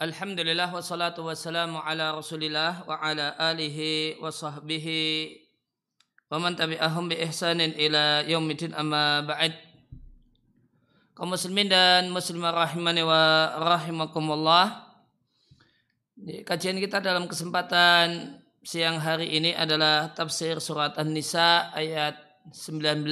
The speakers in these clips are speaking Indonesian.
Alhamdulillah wassalatu wassalamu ala rasulillah wa ala alihi wa sahbihi wa man tabi'ahum bi ihsanin ila yaumidin amma ba'd. Kaum muslimin dan muslimah rahimani wa rahimakumullah. Kajian kita dalam kesempatan siang hari ini adalah tafsir surat An-Nisa ayat 19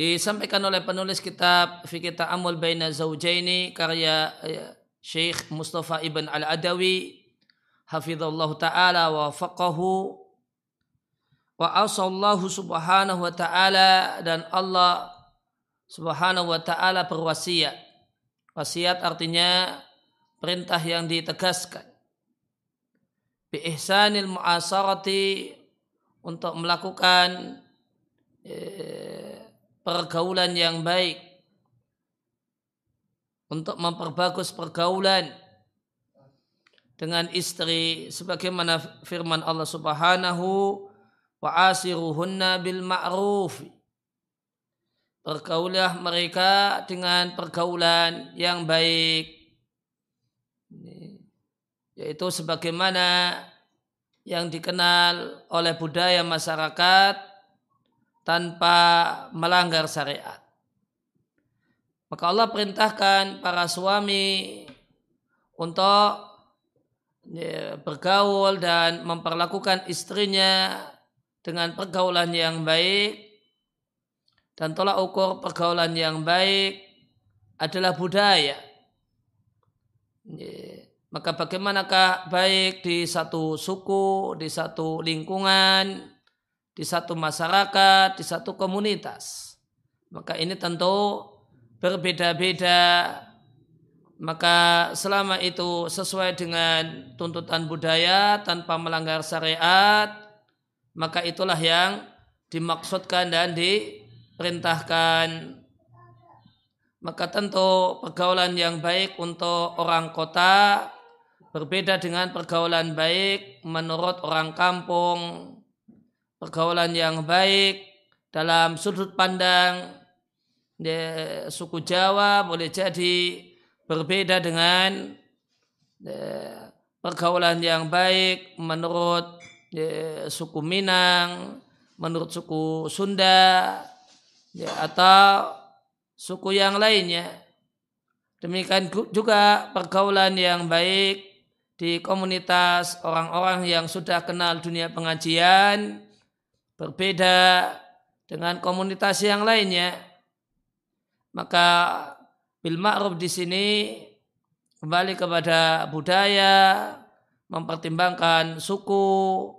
disampaikan oleh penulis kitab Fikih Ta'amul Baina Zawjaini karya ya, Syekh Mustafa Ibn Al-Adawi. Hafizallahu taala wa faqahu wa asallahu subhanahu wa ta'ala dan Allah subhanahu wa ta'ala berwasiat. Wasiat artinya perintah yang ditegaskan. Bi ihsanil mu'asarati untuk melakukan eh, pergaulan yang baik. Untuk memperbagus pergaulan dengan istri sebagaimana firman Allah Subhanahu wa asiruhunna bil ma'ruf. Pergaulah mereka dengan pergaulan yang baik. Yaitu sebagaimana yang dikenal oleh budaya masyarakat tanpa melanggar syariat. Maka Allah perintahkan para suami untuk ya, bergaul dan memperlakukan istrinya dengan pergaulan yang baik dan tolak ukur pergaulan yang baik adalah budaya. Ya, maka bagaimanakah baik di satu suku, di satu lingkungan, di satu masyarakat, di satu komunitas. Maka ini tentu berbeda-beda. Maka selama itu sesuai dengan tuntutan budaya tanpa melanggar syariat, maka itulah yang dimaksudkan dan diperintahkan. Maka tentu pergaulan yang baik untuk orang kota berbeda dengan pergaulan baik menurut orang kampung pergaulan yang baik dalam sudut pandang ya, suku Jawa boleh jadi berbeda dengan ya, pergaulan yang baik menurut ya, suku Minang, menurut suku Sunda, ya, atau suku yang lainnya. Demikian juga pergaulan yang baik di komunitas orang-orang yang sudah kenal dunia pengajian berbeda dengan komunitas yang lainnya, maka bil ma'ruf di sini kembali kepada budaya, mempertimbangkan suku,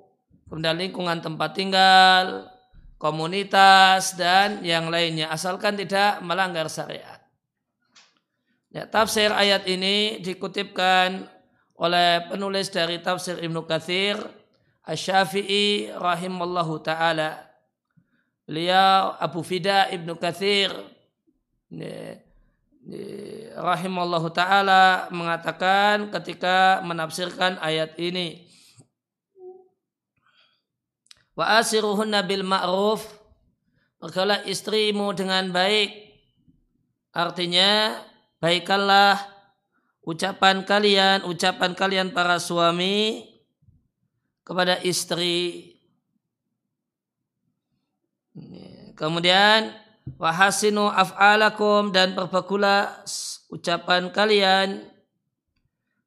kemudian lingkungan tempat tinggal, komunitas dan yang lainnya asalkan tidak melanggar syariat. Ya, tafsir ayat ini dikutipkan oleh penulis dari tafsir Ibnu Katsir Asy-Syafi'i rahimallahu taala. Beliau Abu Fida Ibnu Katsir rahimallahu taala mengatakan ketika menafsirkan ayat ini wa asiruhunna bil ma'ruf pergaulah istrimu dengan baik artinya baikkanlah ucapan kalian ucapan kalian para suami kepada istri. Kemudian wahasinu af'alakum dan perbagulah ucapan kalian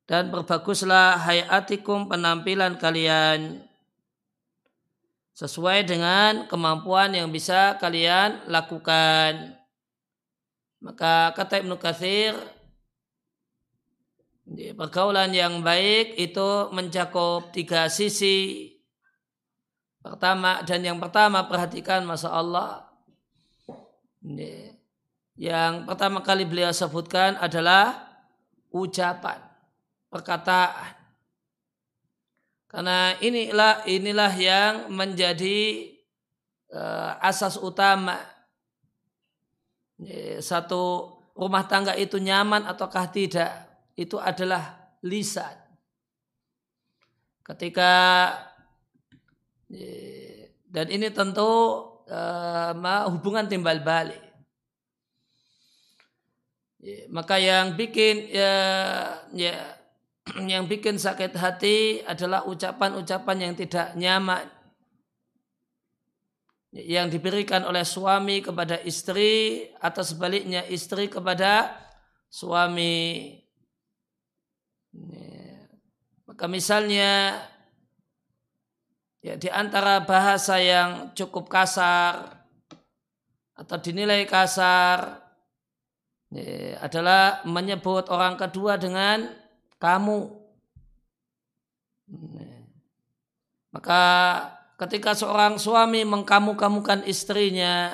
dan perbaguslah hayatikum penampilan kalian sesuai dengan kemampuan yang bisa kalian lakukan. Maka kata Ibnu Katsir Pergaulan yang baik itu mencakup tiga sisi. Pertama dan yang pertama perhatikan masa Allah. Yang pertama kali beliau sebutkan adalah ucapan, perkataan. Karena inilah inilah yang menjadi uh, asas utama satu rumah tangga itu nyaman ataukah tidak itu adalah lisan. Ketika dan ini tentu uh, hubungan timbal balik. Ya, maka yang bikin ya, ya yang bikin sakit hati adalah ucapan-ucapan yang tidak nyaman yang diberikan oleh suami kepada istri atau sebaliknya istri kepada suami. Ya, maka misalnya ya di antara bahasa yang cukup kasar atau dinilai kasar ya, adalah menyebut orang kedua dengan kamu. Ya. Maka ketika seorang suami mengkamu-kamukan istrinya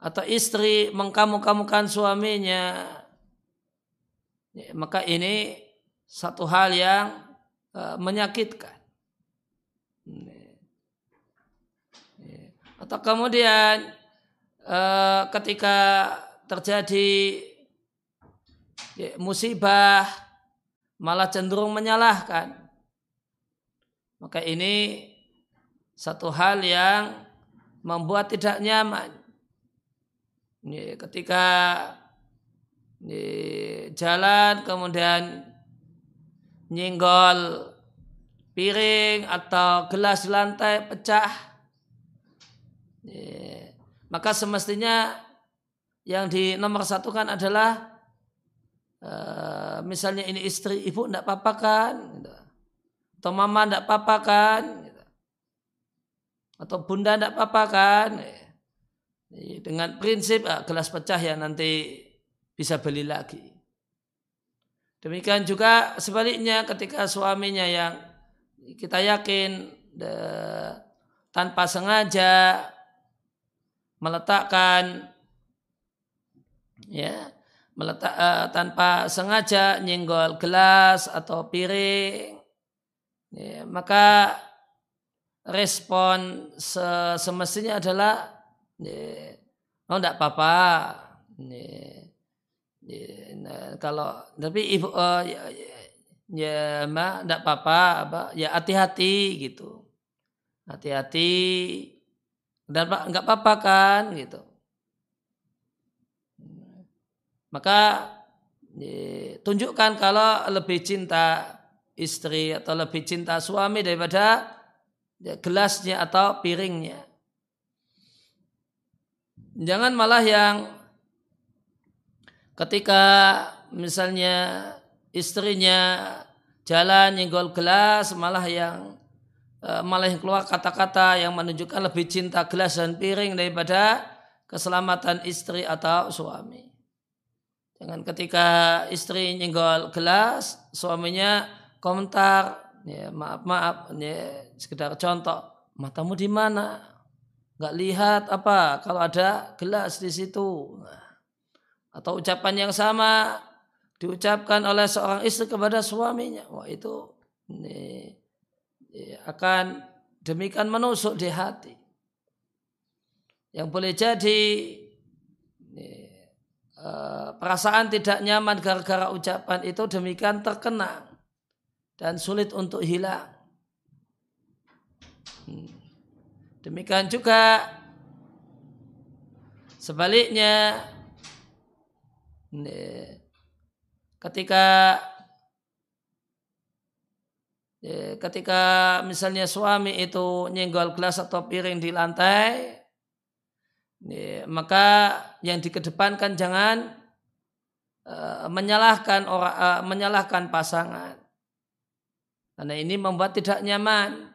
atau istri mengkamu-kamukan suaminya, ya, maka ini satu hal yang uh, menyakitkan. Ya. Atau kemudian uh, ketika terjadi ya, musibah malah cenderung menyalahkan maka ini satu hal yang membuat tidak nyaman ya, ketika ya, jalan kemudian nyenggol piring atau gelas di lantai pecah maka semestinya yang di nomor satu kan adalah uh, misalnya ini istri ibu tidak apa-apa kan gitu. atau mama tidak apa-apa kan gitu. atau bunda tidak apa-apa kan dengan prinsip uh, gelas pecah ya nanti bisa beli lagi. Demikian juga sebaliknya ketika suaminya yang kita yakin de, tanpa sengaja meletakkan ya meletak uh, tanpa sengaja nyenggol gelas atau piring ya, maka respon semestinya adalah ya, oh tidak apa-apa. Ya, nah, kalau tapi ibu uh, ya, ya ma tidak apa-apa apa ya hati-hati gitu hati-hati dan nggak apa-apa kan gitu maka tunjukkan kalau lebih cinta istri atau lebih cinta suami daripada gelasnya atau piringnya. Jangan malah yang ketika misalnya istrinya jalan nyenggol gelas malah yang e, malah yang keluar kata-kata yang menunjukkan lebih cinta gelas dan piring daripada keselamatan istri atau suami. Jangan ketika istri nyenggol gelas, suaminya komentar, ya, maaf maaf, ya, sekedar contoh, matamu di mana? Gak lihat apa kalau ada gelas di situ. Atau ucapan yang sama diucapkan oleh seorang istri kepada suaminya. Wah itu ini, akan demikian menusuk di hati. Yang boleh jadi Eh, perasaan tidak nyaman gara-gara ucapan itu demikian terkenang dan sulit untuk hilang. Hmm. Demikian juga sebaliknya ketika ketika misalnya suami itu nyenggol gelas atau piring di lantai maka yang dikedepankan jangan uh, menyalahkan orang uh, menyalahkan pasangan. Karena ini membuat tidak nyaman.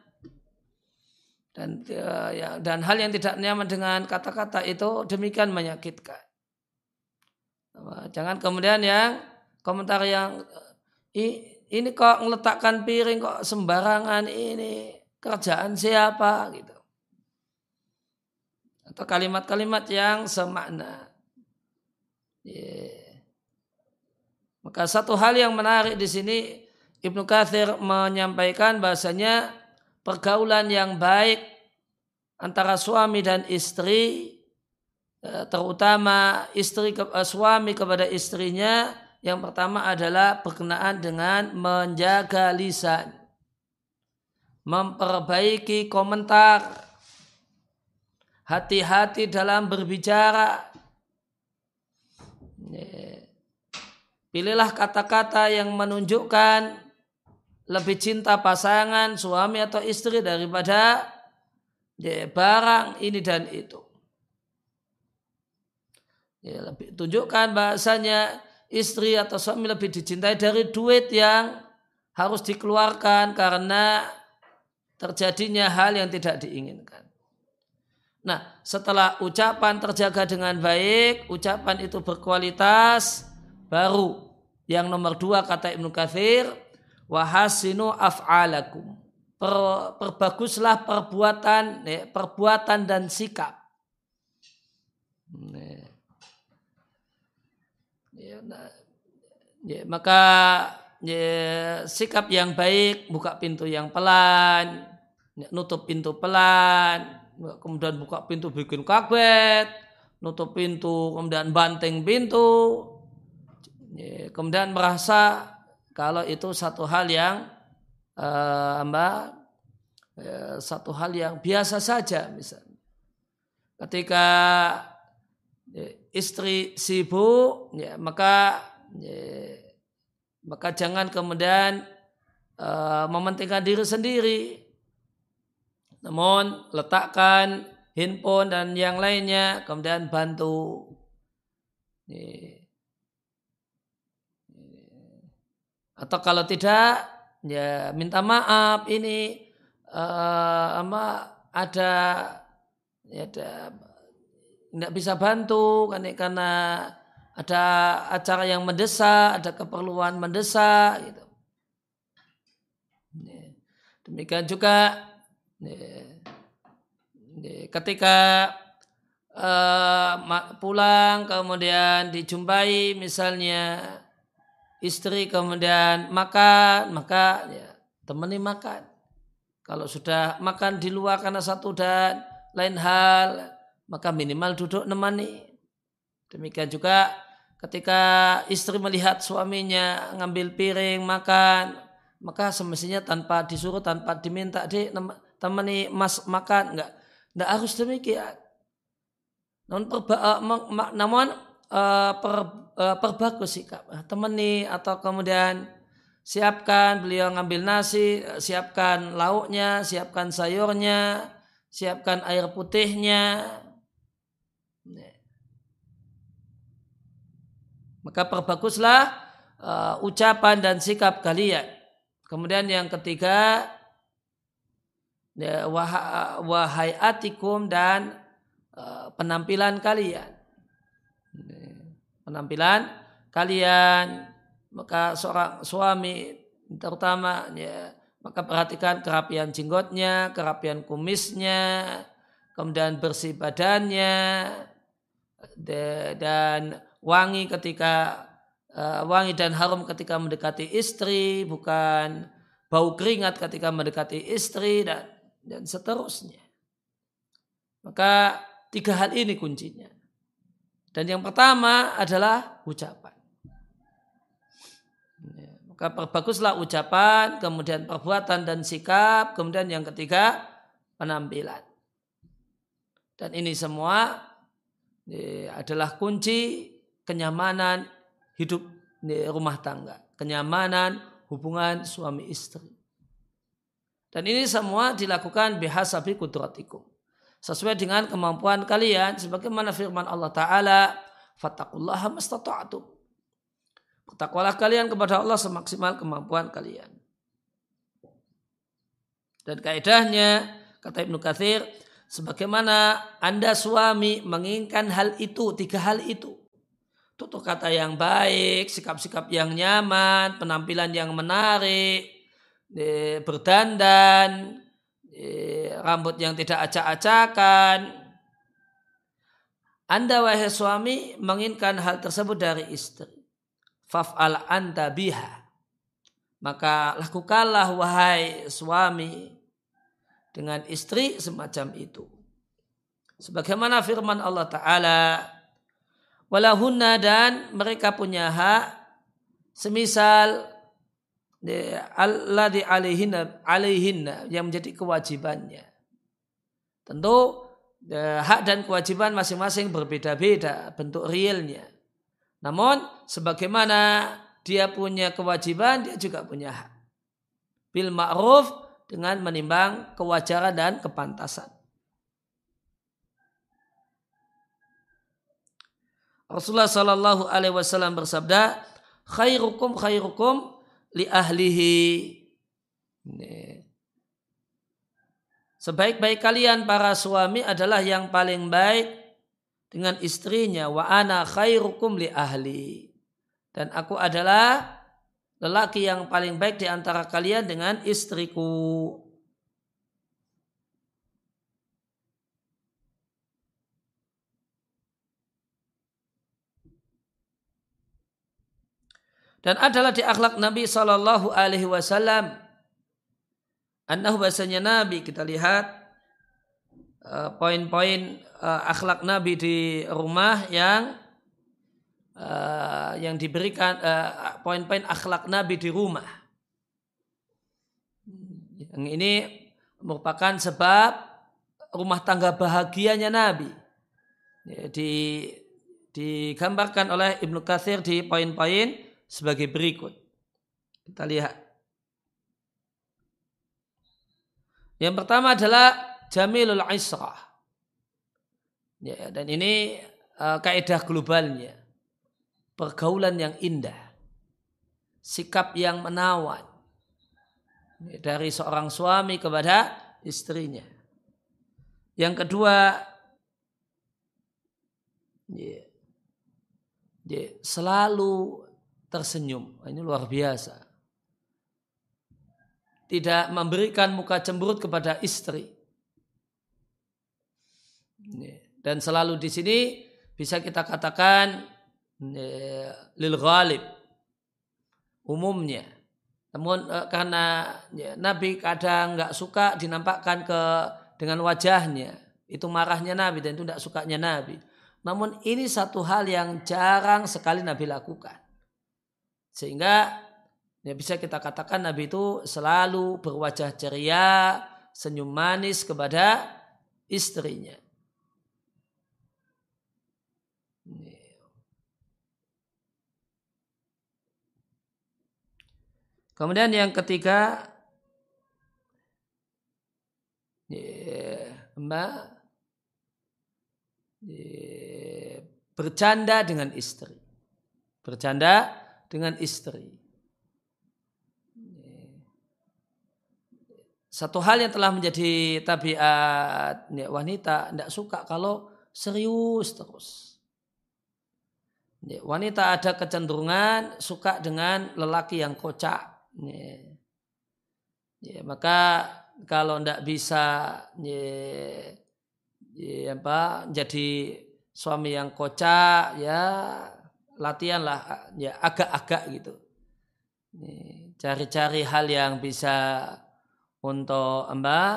Dan uh, ya, dan hal yang tidak nyaman dengan kata-kata itu demikian menyakitkan. Jangan kemudian yang komentar yang ini kok meletakkan piring kok sembarangan ini kerjaan siapa gitu atau kalimat-kalimat yang semakna. Yeah. Maka satu hal yang menarik di sini Ibnu Kathir menyampaikan bahasanya pergaulan yang baik antara suami dan istri terutama istri eh, suami kepada istrinya yang pertama adalah berkenaan dengan menjaga lisan memperbaiki komentar hati-hati dalam berbicara. Pilihlah kata-kata yang menunjukkan lebih cinta pasangan suami atau istri daripada barang ini dan itu. Ya, lebih tunjukkan bahasanya istri atau suami lebih dicintai dari duit yang harus dikeluarkan karena terjadinya hal yang tidak diinginkan. Nah, setelah ucapan terjaga dengan baik, ucapan itu berkualitas, baru yang nomor dua kata Ibnu Kathir, wahasinu af'alakum. Per, perbaguslah perbuatan, ya, perbuatan dan sikap. Ya, nah, ya, maka ya, sikap yang baik, buka pintu yang pelan, ya, nutup pintu pelan, kemudian buka pintu bikin kaget, nutup pintu, kemudian banting pintu, ya, kemudian merasa kalau itu satu hal yang uh, ya, satu hal yang biasa saja misalnya. Ketika ya, istri sibuk, ya, maka ya, maka jangan kemudian uh, mementingkan diri sendiri. Namun letakkan handphone dan yang lainnya kemudian bantu. Atau kalau tidak ya minta maaf ini uh, ada ya ada tidak bisa bantu karena ada acara yang mendesak, ada keperluan mendesak gitu. Demikian juga ketika uh, pulang kemudian dijumpai misalnya istri kemudian makan maka ya, temani makan kalau sudah makan di luar karena satu dan lain hal maka minimal duduk nemani. Demikian juga ketika istri melihat suaminya ngambil piring makan maka semestinya tanpa disuruh tanpa diminta di temani mas makan. Enggak. Enggak harus demikian. Namun perba, uh, namun uh, per, uh, perbagus sikap. Temani atau kemudian siapkan beliau ngambil nasi siapkan lauknya siapkan sayurnya siapkan air putihnya maka perbaguslah uh, ucapan dan sikap kalian Kemudian yang ketiga ya, wahai atikum dan uh, penampilan kalian. Penampilan kalian maka seorang suami terutama ya maka perhatikan kerapian jenggotnya, kerapian kumisnya, kemudian bersih badannya dan wangi ketika uh, wangi dan harum ketika mendekati istri, bukan bau keringat ketika mendekati istri dan dan seterusnya. Maka tiga hal ini kuncinya. Dan yang pertama adalah ucapan. Ya, maka perbaguslah ucapan, kemudian perbuatan dan sikap, kemudian yang ketiga penampilan. Dan ini semua ya, adalah kunci kenyamanan hidup di rumah tangga, kenyamanan hubungan suami istri. Dan ini semua dilakukan bihasabi kudratikum. Sesuai dengan kemampuan kalian sebagaimana firman Allah taala, "Fattaqullaha mastata'tum." Bertakwalah kalian kepada Allah semaksimal kemampuan kalian. Dan kaidahnya kata Ibnu Katsir, sebagaimana Anda suami menginginkan hal itu, tiga hal itu tutur kata yang baik, sikap-sikap yang nyaman, penampilan yang menarik, berdandan, rambut yang tidak acak-acakan. Anda wahai suami menginginkan hal tersebut dari istri. Faf'al anta biha. Maka lakukanlah wahai suami dengan istri semacam itu. Sebagaimana firman Allah Ta'ala walahunna dan mereka punya hak semisal Allah di alaihinna yang menjadi kewajibannya. Tentu hak dan kewajiban masing-masing berbeda-beda bentuk realnya. Namun sebagaimana dia punya kewajiban, dia juga punya hak. Bil ma'ruf dengan menimbang kewajaran dan kepantasan. Rasulullah Shallallahu Alaihi Wasallam bersabda, khairukum khairukum li ahlihi. Sebaik-baik kalian para suami adalah yang paling baik dengan istrinya. Wa ana khairukum li ahli. Dan aku adalah lelaki yang paling baik di antara kalian dengan istriku. Dan adalah di akhlak Nabi Shallallahu Alaihi Wasallam. Annahu bahasanya Nabi kita lihat uh, poin-poin uh, akhlak Nabi di rumah yang uh, yang diberikan poin-poin akhlak Nabi di rumah. Yang ini merupakan sebab rumah tangga bahagianya Nabi. Di, digambarkan oleh Ibnu Katsir di poin-poin sebagai berikut. Kita lihat. Yang pertama adalah jamilul israh. Ya, dan ini uh, kaidah globalnya. Pergaulan yang indah. Sikap yang menawan. Ya, dari seorang suami kepada istrinya. Yang kedua, ya, ya, selalu tersenyum. Ini luar biasa. Tidak memberikan muka cemberut kepada istri. Dan selalu di sini bisa kita katakan lil ghalib umumnya. Namun e, karena ya, Nabi kadang nggak suka dinampakkan ke dengan wajahnya, itu marahnya Nabi dan itu tidak sukanya Nabi. Namun ini satu hal yang jarang sekali Nabi lakukan. Sehingga ya bisa kita katakan Nabi itu selalu berwajah ceria, senyum manis kepada istrinya. Kemudian yang ketiga, Mbak bercanda dengan istri. Bercanda dengan istri. Satu hal yang telah menjadi tabiat ya, wanita tidak suka kalau serius terus. Ya, wanita ada kecenderungan suka dengan lelaki yang kocak. Ya, ya, maka kalau tidak bisa ya, ya, apa, jadi suami yang kocak ya latihan lah ya agak-agak gitu. Cari-cari hal yang bisa untuk mbak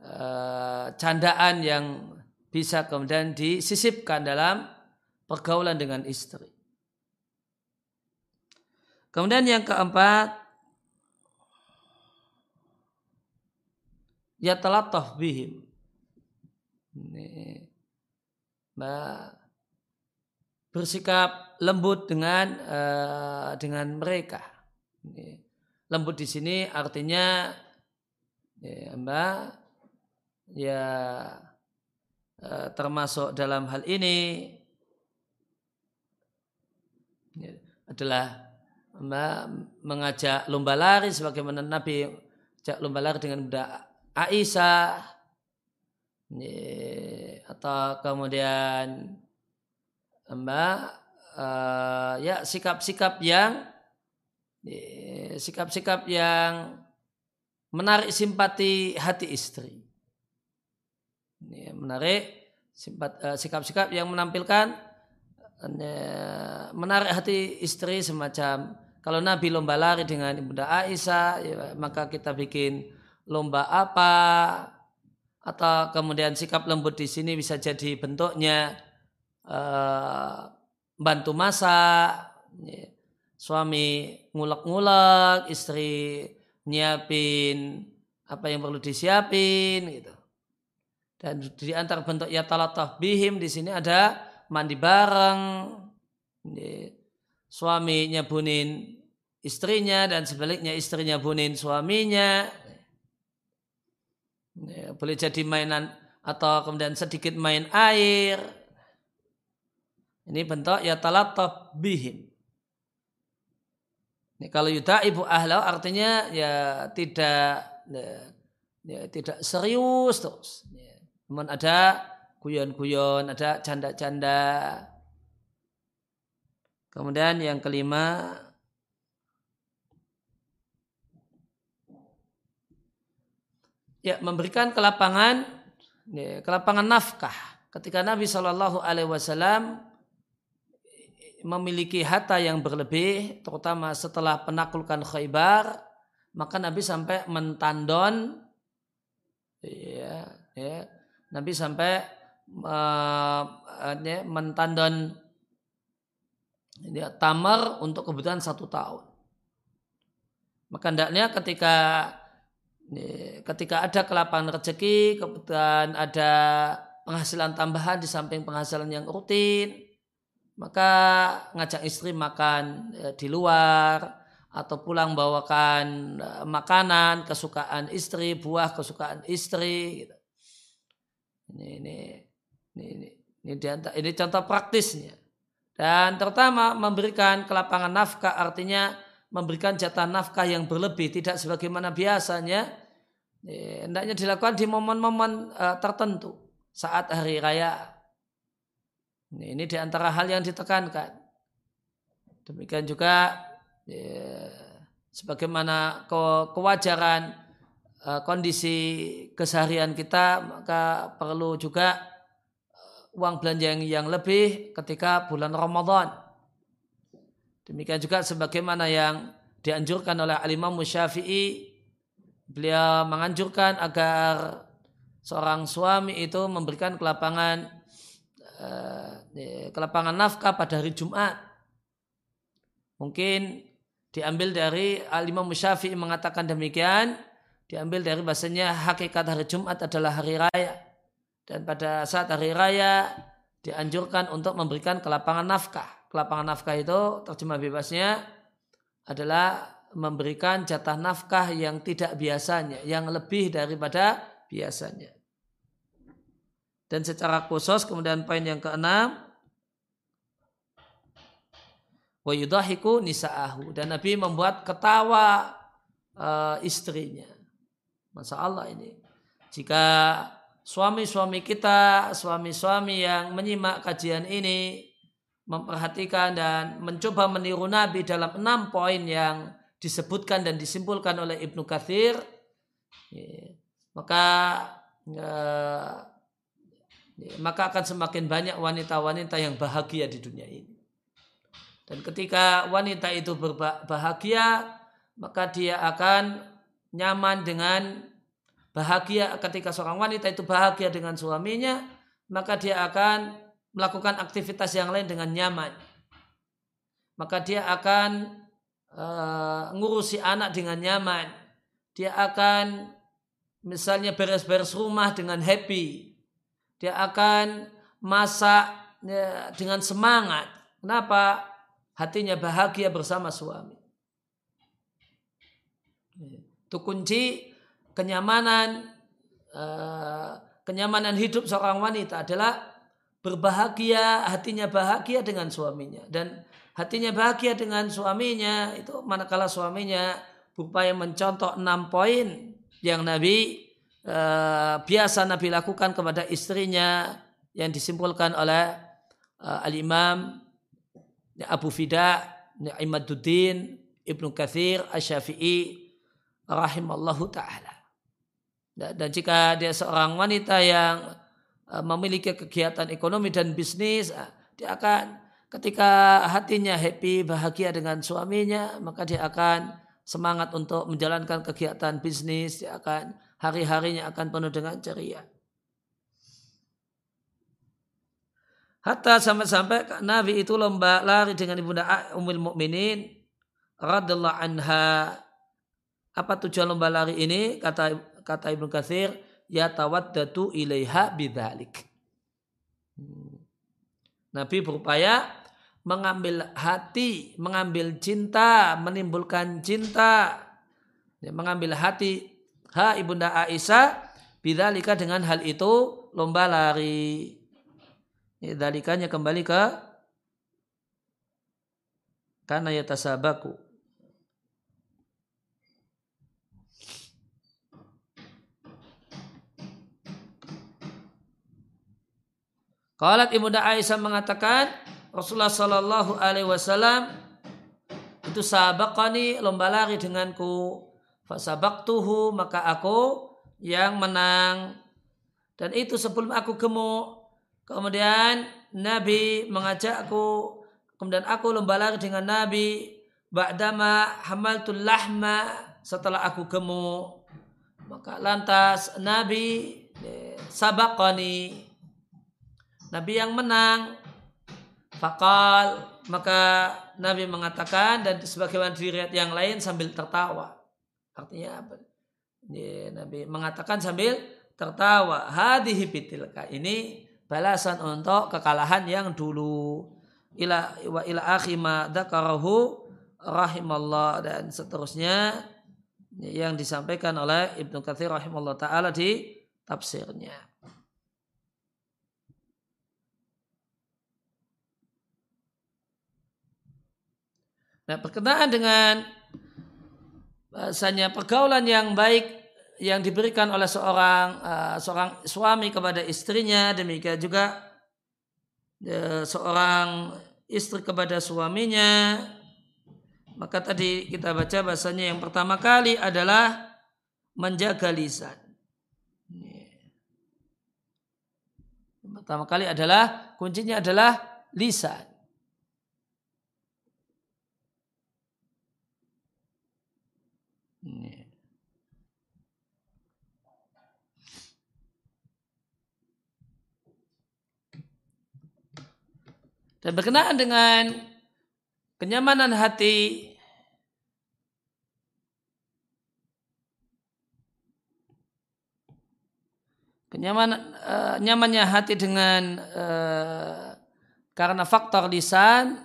eh, candaan yang bisa kemudian disisipkan dalam pergaulan dengan istri. Kemudian yang keempat, ya telah bihim. Mbak bersikap lembut dengan uh, dengan mereka. Lembut di sini artinya ya, Mbak ya uh, termasuk dalam hal ini ya, adalah Mbak mengajak lomba lari sebagaimana Nabi ajak lomba lari dengan budak Aisyah ya, atau kemudian Mbak uh, ya sikap-sikap yang sikap-sikap yang menarik simpati hati istri. Menarik eh, sikap-sikap yang menampilkan menarik hati istri semacam kalau Nabi lomba lari dengan Ibunda Aisyah ya, maka kita bikin lomba apa atau kemudian sikap lembut di sini bisa jadi bentuknya uh, bantu masak, ya. suami ngulek-ngulek, istri nyiapin apa yang perlu disiapin gitu. Dan di antara bentuk ya talatah bihim di sini ada mandi bareng, ya. suami nyabunin istrinya dan sebaliknya istrinya bunin suaminya ya, boleh jadi mainan atau kemudian sedikit main air ini bentuk ya talattab bihim. Ini kalau yuda ibu ahlau artinya ya tidak ya, ya, tidak serius terus. Ya. namun ada guyon-guyon ada canda-canda kemudian yang kelima ya memberikan kelapangan ya, kelapangan nafkah. Ketika Nabi Shallallahu Alaihi Wasallam memiliki harta yang berlebih terutama setelah penaklukan Khaybar maka Nabi sampai mentandon ya, ya Nabi sampai uh, mentandon ya, tamar untuk kebutuhan satu tahun. Maka hendaknya ketika ketika ada kelapangan rezeki, kemudian ada penghasilan tambahan di samping penghasilan yang rutin, maka ngajak istri makan e, di luar atau pulang bawakan e, makanan kesukaan istri, buah kesukaan istri. Gitu. Ini, ini, ini, ini, ini, ini contoh praktisnya. Dan terutama memberikan kelapangan nafkah artinya memberikan jatah nafkah yang berlebih tidak sebagaimana biasanya ya, hendaknya dilakukan di momen-momen uh, tertentu saat hari raya ini, ini di antara hal yang ditekankan. Demikian juga ya, sebagaimana ke, kewajaran uh, kondisi keseharian kita maka perlu juga uh, uang belanja yang, yang lebih ketika bulan Ramadan. Demikian juga sebagaimana yang dianjurkan oleh Al-Imam Syafi'i, beliau menganjurkan agar seorang suami itu memberikan kelapangan eh, kelapangan nafkah pada hari Jumat. Mungkin diambil dari Al-Imam Syafi'i mengatakan demikian, diambil dari bahasanya hakikat hari Jumat adalah hari raya. Dan pada saat hari raya dianjurkan untuk memberikan kelapangan nafkah kelapangan nafkah itu terjemah bebasnya adalah memberikan jatah nafkah yang tidak biasanya, yang lebih daripada biasanya. Dan secara khusus kemudian poin yang keenam wa yudahiku nisa'ahu dan Nabi membuat ketawa uh, istrinya. Masya Allah ini. Jika suami-suami kita, suami-suami yang menyimak kajian ini memperhatikan dan mencoba meniru Nabi dalam enam poin yang disebutkan dan disimpulkan oleh Ibnu Kathir ya, maka ya, maka akan semakin banyak wanita-wanita yang bahagia di dunia ini dan ketika wanita itu berbahagia maka dia akan nyaman dengan bahagia ketika seorang wanita itu bahagia dengan suaminya maka dia akan melakukan aktivitas yang lain dengan nyaman. Maka dia akan uh, ngurusi anak dengan nyaman. Dia akan misalnya beres-beres rumah dengan happy. Dia akan masak ya, dengan semangat. Kenapa? Hatinya bahagia bersama suami. Itu kunci kenyamanan uh, kenyamanan hidup seorang wanita adalah berbahagia, hatinya bahagia dengan suaminya dan hatinya bahagia dengan suaminya itu manakala suaminya berupaya mencontoh enam poin yang Nabi eh, biasa Nabi lakukan kepada istrinya yang disimpulkan oleh eh, Al Imam Abu Fida, Imaduddin, Ibnu Kathir, Asy-Syafi'i rahimallahu taala. Dan jika dia seorang wanita yang Eh, memiliki kegiatan ekonomi dan bisnis, dia akan ketika hatinya happy, bahagia dengan suaminya, maka dia akan semangat untuk menjalankan kegiatan bisnis, dia akan hari-harinya akan penuh dengan ceria. Hatta sampai-sampai Nabi itu lomba lari dengan ibunda Ummul Mukminin radhiyallahu anha. Apa tujuan lomba lari ini? Kata kata Ibnu Katsir, yatawaddatu ilaiha bidzalik. Hmm. Nabi berupaya mengambil hati, mengambil cinta, menimbulkan cinta, ya, mengambil hati ha ibunda Aisyah bidzalika dengan hal itu lomba lari. Ya, dalikanya kembali ke karena ya tasabaku. Qalat Ibunda Aisyah mengatakan Rasulullah Shallallahu Alaihi Wasallam itu sabakani lomba lari denganku. Tuhu maka aku yang menang. Dan itu sebelum aku gemuk. Kemudian Nabi mengajakku. Kemudian aku lomba lari dengan Nabi. Ba'dama hamaltul lahma setelah aku gemuk. Maka lantas Nabi eh, sabakani Nabi yang menang. Fakal maka Nabi mengatakan dan sebagaimana diriat yang lain sambil tertawa. Artinya apa? Ya, Nabi mengatakan sambil tertawa. Hadihi bitilka. Ini balasan untuk kekalahan yang dulu. Ila wa ila akhima dzakarahu rahimallah dan seterusnya yang disampaikan oleh Ibnu Katsir rahimallah taala di tafsirnya. Nah, berkenaan dengan bahasanya pergaulan yang baik yang diberikan oleh seorang uh, seorang suami kepada istrinya, demikian juga uh, seorang istri kepada suaminya. Maka tadi kita baca bahasanya yang pertama kali adalah menjaga lisan. Pertama kali adalah kuncinya adalah lisan. Dan berkenaan dengan kenyamanan hati kenyamanan uh, nyamannya hati dengan uh, karena faktor lisan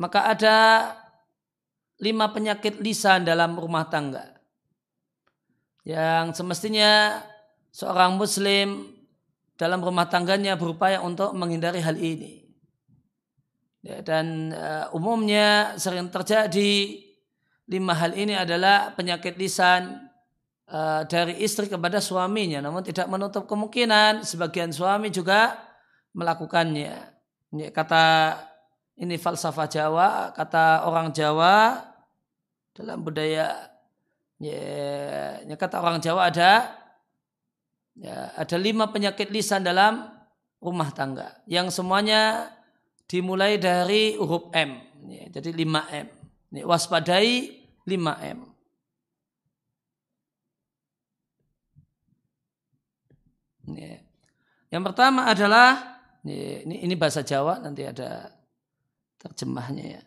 maka ada lima penyakit lisan dalam rumah tangga yang semestinya seorang muslim dalam rumah tangganya berupaya untuk menghindari hal ini. Ya, dan uh, umumnya sering terjadi lima hal ini adalah penyakit lisan uh, dari istri kepada suaminya. Namun tidak menutup kemungkinan sebagian suami juga melakukannya. Ya, kata ini falsafah Jawa, kata orang Jawa dalam budaya ya, ya kata orang Jawa ada ya, ada lima penyakit lisan dalam rumah tangga yang semuanya dimulai dari huruf M. jadi 5M. Ini waspadai 5M. Yang pertama adalah ini, ini bahasa Jawa nanti ada terjemahnya ya.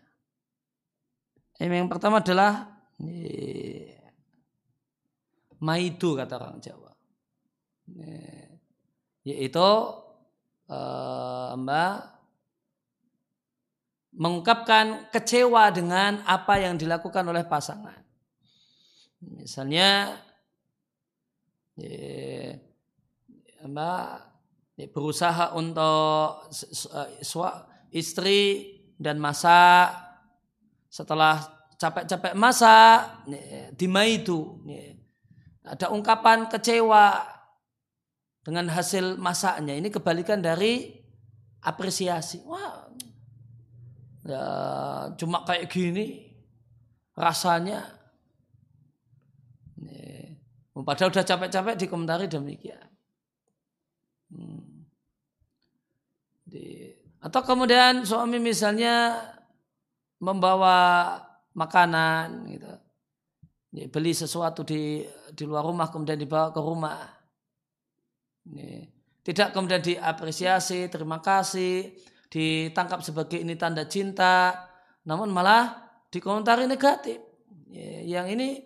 Yang pertama adalah ini, maidu kata orang Jawa. Yaitu uh, mbak mengungkapkan kecewa dengan apa yang dilakukan oleh pasangan. Misalnya, ya, ya, berusaha untuk istri dan masak. Setelah capek-capek masak ya, di itu ada ungkapan kecewa dengan hasil masaknya. Ini kebalikan dari apresiasi. Wah ya cuma kayak gini rasanya nih, padahal udah capek-capek dikomentari demikian. Hmm. Di, atau kemudian suami misalnya membawa makanan gitu. Ya, beli sesuatu di di luar rumah kemudian dibawa ke rumah. Ini, tidak kemudian diapresiasi terima kasih ditangkap sebagai ini tanda cinta, namun malah dikomentari negatif. Ya, yang ini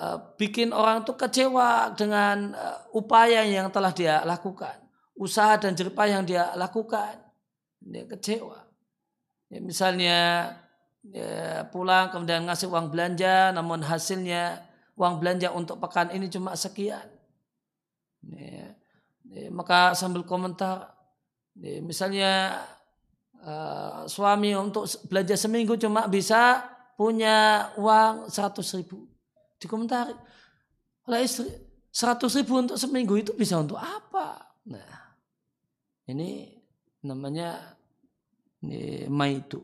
uh, bikin orang tuh kecewa dengan uh, upaya yang telah dia lakukan, usaha dan jeripah yang dia lakukan. Dia kecewa. ya, misalnya ya, pulang kemudian ngasih uang belanja namun hasilnya uang belanja untuk pekan ini cuma sekian ya, ya, maka sambil komentar ya, misalnya uh, suami untuk belanja seminggu cuma bisa punya uang seratus ribu. Dikomentari oleh istri seratus ribu untuk seminggu itu bisa untuk apa? Nah ini namanya ini maitu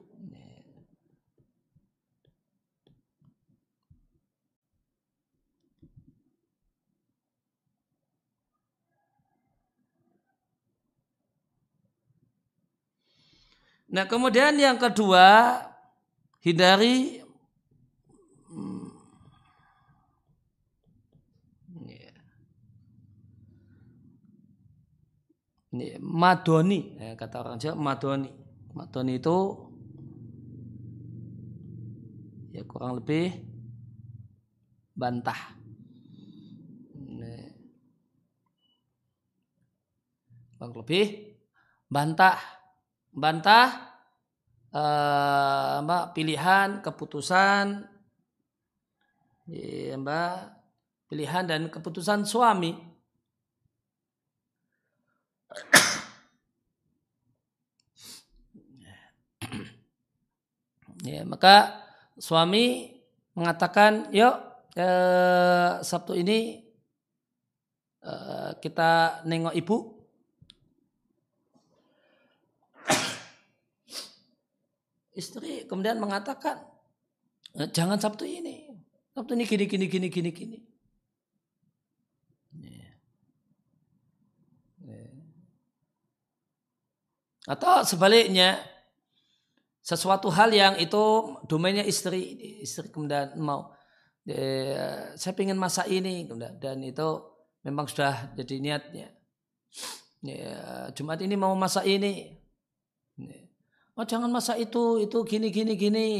Nah kemudian yang kedua hindari ini madoni ya, kata orang Jawa madoni. Madoni itu ya kurang lebih bantah. Kurang lebih bantah bantah eh, mbak pilihan keputusan ya, mbak pilihan dan keputusan suami ya, maka suami mengatakan, yuk eh, Sabtu ini eh, kita nengok ibu. Istri kemudian mengatakan, eh, jangan Sabtu ini. Sabtu ini gini, gini, gini, gini, gini. Atau sebaliknya sesuatu hal yang itu domainnya istri istri kemudian mau eh, saya ingin masak ini kemudian dan itu memang sudah jadi niatnya ya, Jumat ini mau masak ini oh jangan masak itu itu gini gini gini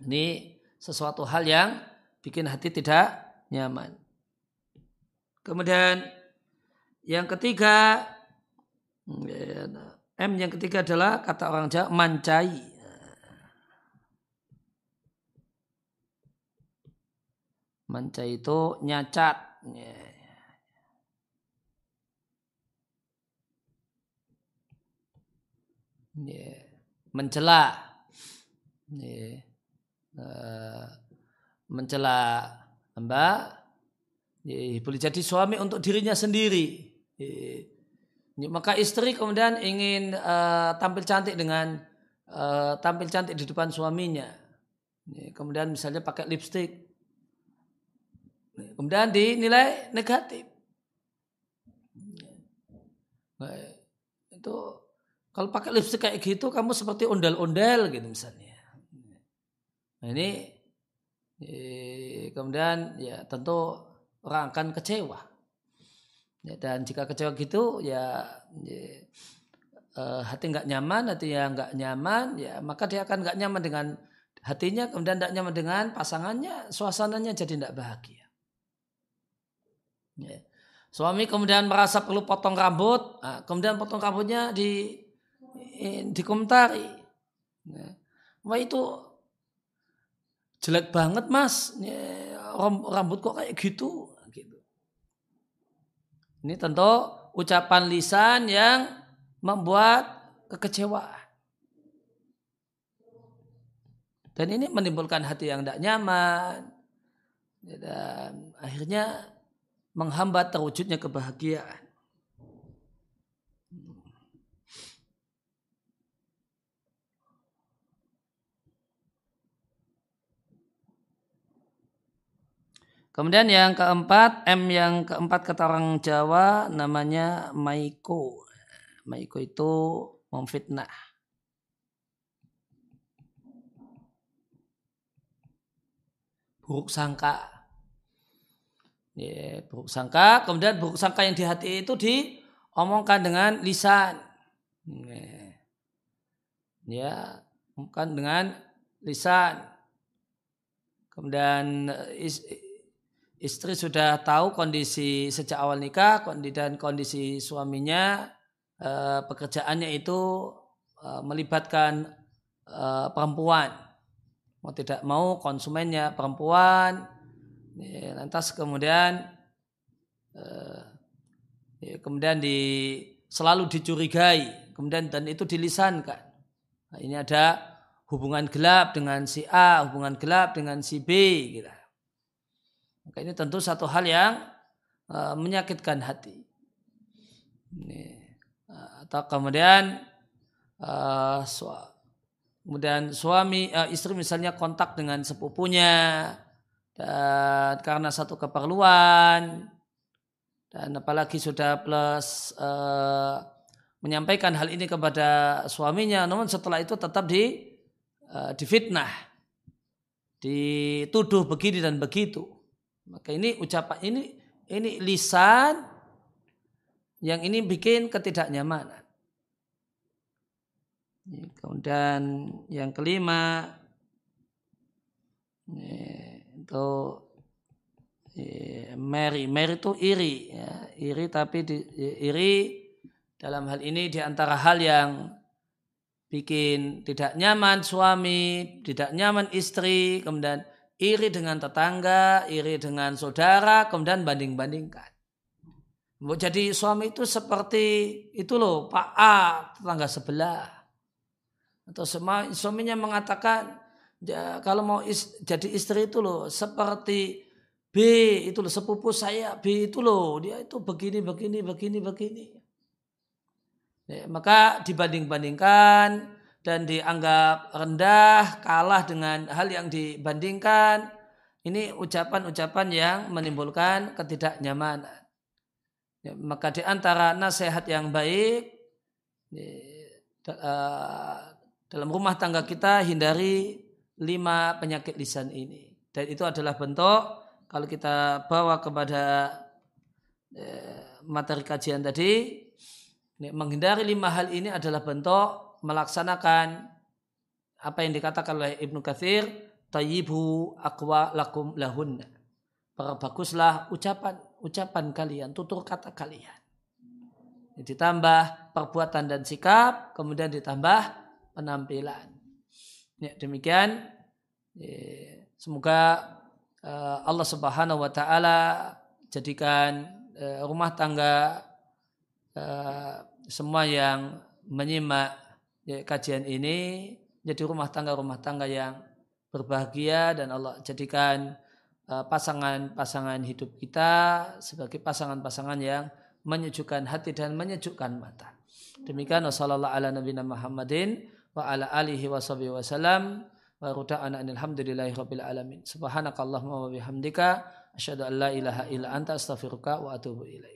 ini sesuatu hal yang bikin hati tidak nyaman kemudian yang ketiga M yang ketiga adalah kata orang Jawa mancai. Mancai itu nyacat. Ya. Ya. Mencela. Ya. Uh, mencela mbak. Ya, boleh jadi suami untuk dirinya sendiri. Ya maka istri kemudian ingin uh, tampil cantik dengan uh, tampil cantik di depan suaminya. Kemudian misalnya pakai lipstick. Kemudian dinilai negatif. Nah, itu kalau pakai lipstick kayak gitu kamu seperti ondel-ondel gitu misalnya. Nah, ini kemudian ya tentu orang akan kecewa. Ya, dan jika kecewa gitu ya, ya uh, hati nggak nyaman, hati yang nggak nyaman, ya maka dia akan nggak nyaman dengan hatinya, kemudian tidak nyaman dengan pasangannya, suasananya jadi tidak bahagia. Ya. Suami kemudian merasa perlu potong rambut, nah, kemudian potong rambutnya di dikomentari. Ya. Wah itu jelek banget mas, ya, rambut kok kayak gitu. Ini tentu ucapan lisan yang membuat kekecewaan. Dan ini menimbulkan hati yang tidak nyaman. Dan akhirnya menghambat terwujudnya kebahagiaan. Kemudian yang keempat, M yang keempat kata Jawa namanya Maiko. Maiko itu memfitnah. Buruk sangka. Ya, buruk sangka, kemudian buruk sangka yang di hati itu diomongkan dengan lisan. Ya, omongkan dengan lisan. Kemudian istri sudah tahu kondisi sejak awal nikah dan kondisi suaminya eh, pekerjaannya itu uh, melibatkan uh, perempuan. Mau tidak mau konsumennya perempuan. Lantas kemudian ya, kemudian di selalu dicurigai, kemudian dan itu dilisankan. Nah, ini ada hubungan gelap dengan si A, hubungan gelap dengan si B, gitu. Maka ini tentu satu hal yang uh, menyakitkan hati. Ini, uh, atau kemudian uh, kemudian suami uh, istri misalnya kontak dengan sepupunya dan karena satu keperluan dan apalagi sudah plus uh, menyampaikan hal ini kepada suaminya namun setelah itu tetap di uh, difitnah dituduh begini dan begitu maka ini ucapan ini ini lisan yang ini bikin ketidaknyamanan. Kemudian yang kelima itu Mary, Mary itu iri, ya. iri tapi di, iri dalam hal ini di antara hal yang bikin tidak nyaman suami, tidak nyaman istri, kemudian iri dengan tetangga, iri dengan saudara, kemudian banding-bandingkan. Jadi suami itu seperti itu loh, Pak A, tetangga sebelah. Atau suaminya mengatakan, ya, kalau mau is, jadi istri itu loh, seperti B, itu loh, sepupu saya, B itu loh, dia itu begini, begini, begini, begini. Ya, maka dibanding-bandingkan, dan dianggap rendah, kalah dengan hal yang dibandingkan. Ini ucapan-ucapan yang menimbulkan ketidaknyamanan. Ya, maka di antara nasihat yang baik eh, dalam rumah tangga kita hindari lima penyakit lisan ini. Dan itu adalah bentuk kalau kita bawa kepada eh, materi kajian tadi, menghindari lima hal ini adalah bentuk melaksanakan apa yang dikatakan oleh Ibnu Katsir tayyibu akwa lakum lahunna. Baguslah ucapan ucapan kalian tutur kata kalian. Ditambah perbuatan dan sikap kemudian ditambah penampilan. Ya, demikian. Ya, semoga uh, Allah Subhanahu wa taala jadikan uh, rumah tangga uh, semua yang menyimak ya, kajian ini jadi rumah tangga-rumah tangga yang berbahagia dan Allah jadikan pasangan-pasangan uh, hidup kita sebagai pasangan-pasangan yang menyejukkan hati dan menyejukkan mata. Demikian wasallallahu ala nabiyina Muhammadin wa ala alihi wa sahbihi wasallam wa alhamdulillahi rabbil alamin. Subhanakallahumma wa bihamdika asyhadu an la ilaha illa anta astaghfiruka wa atubu ilaik.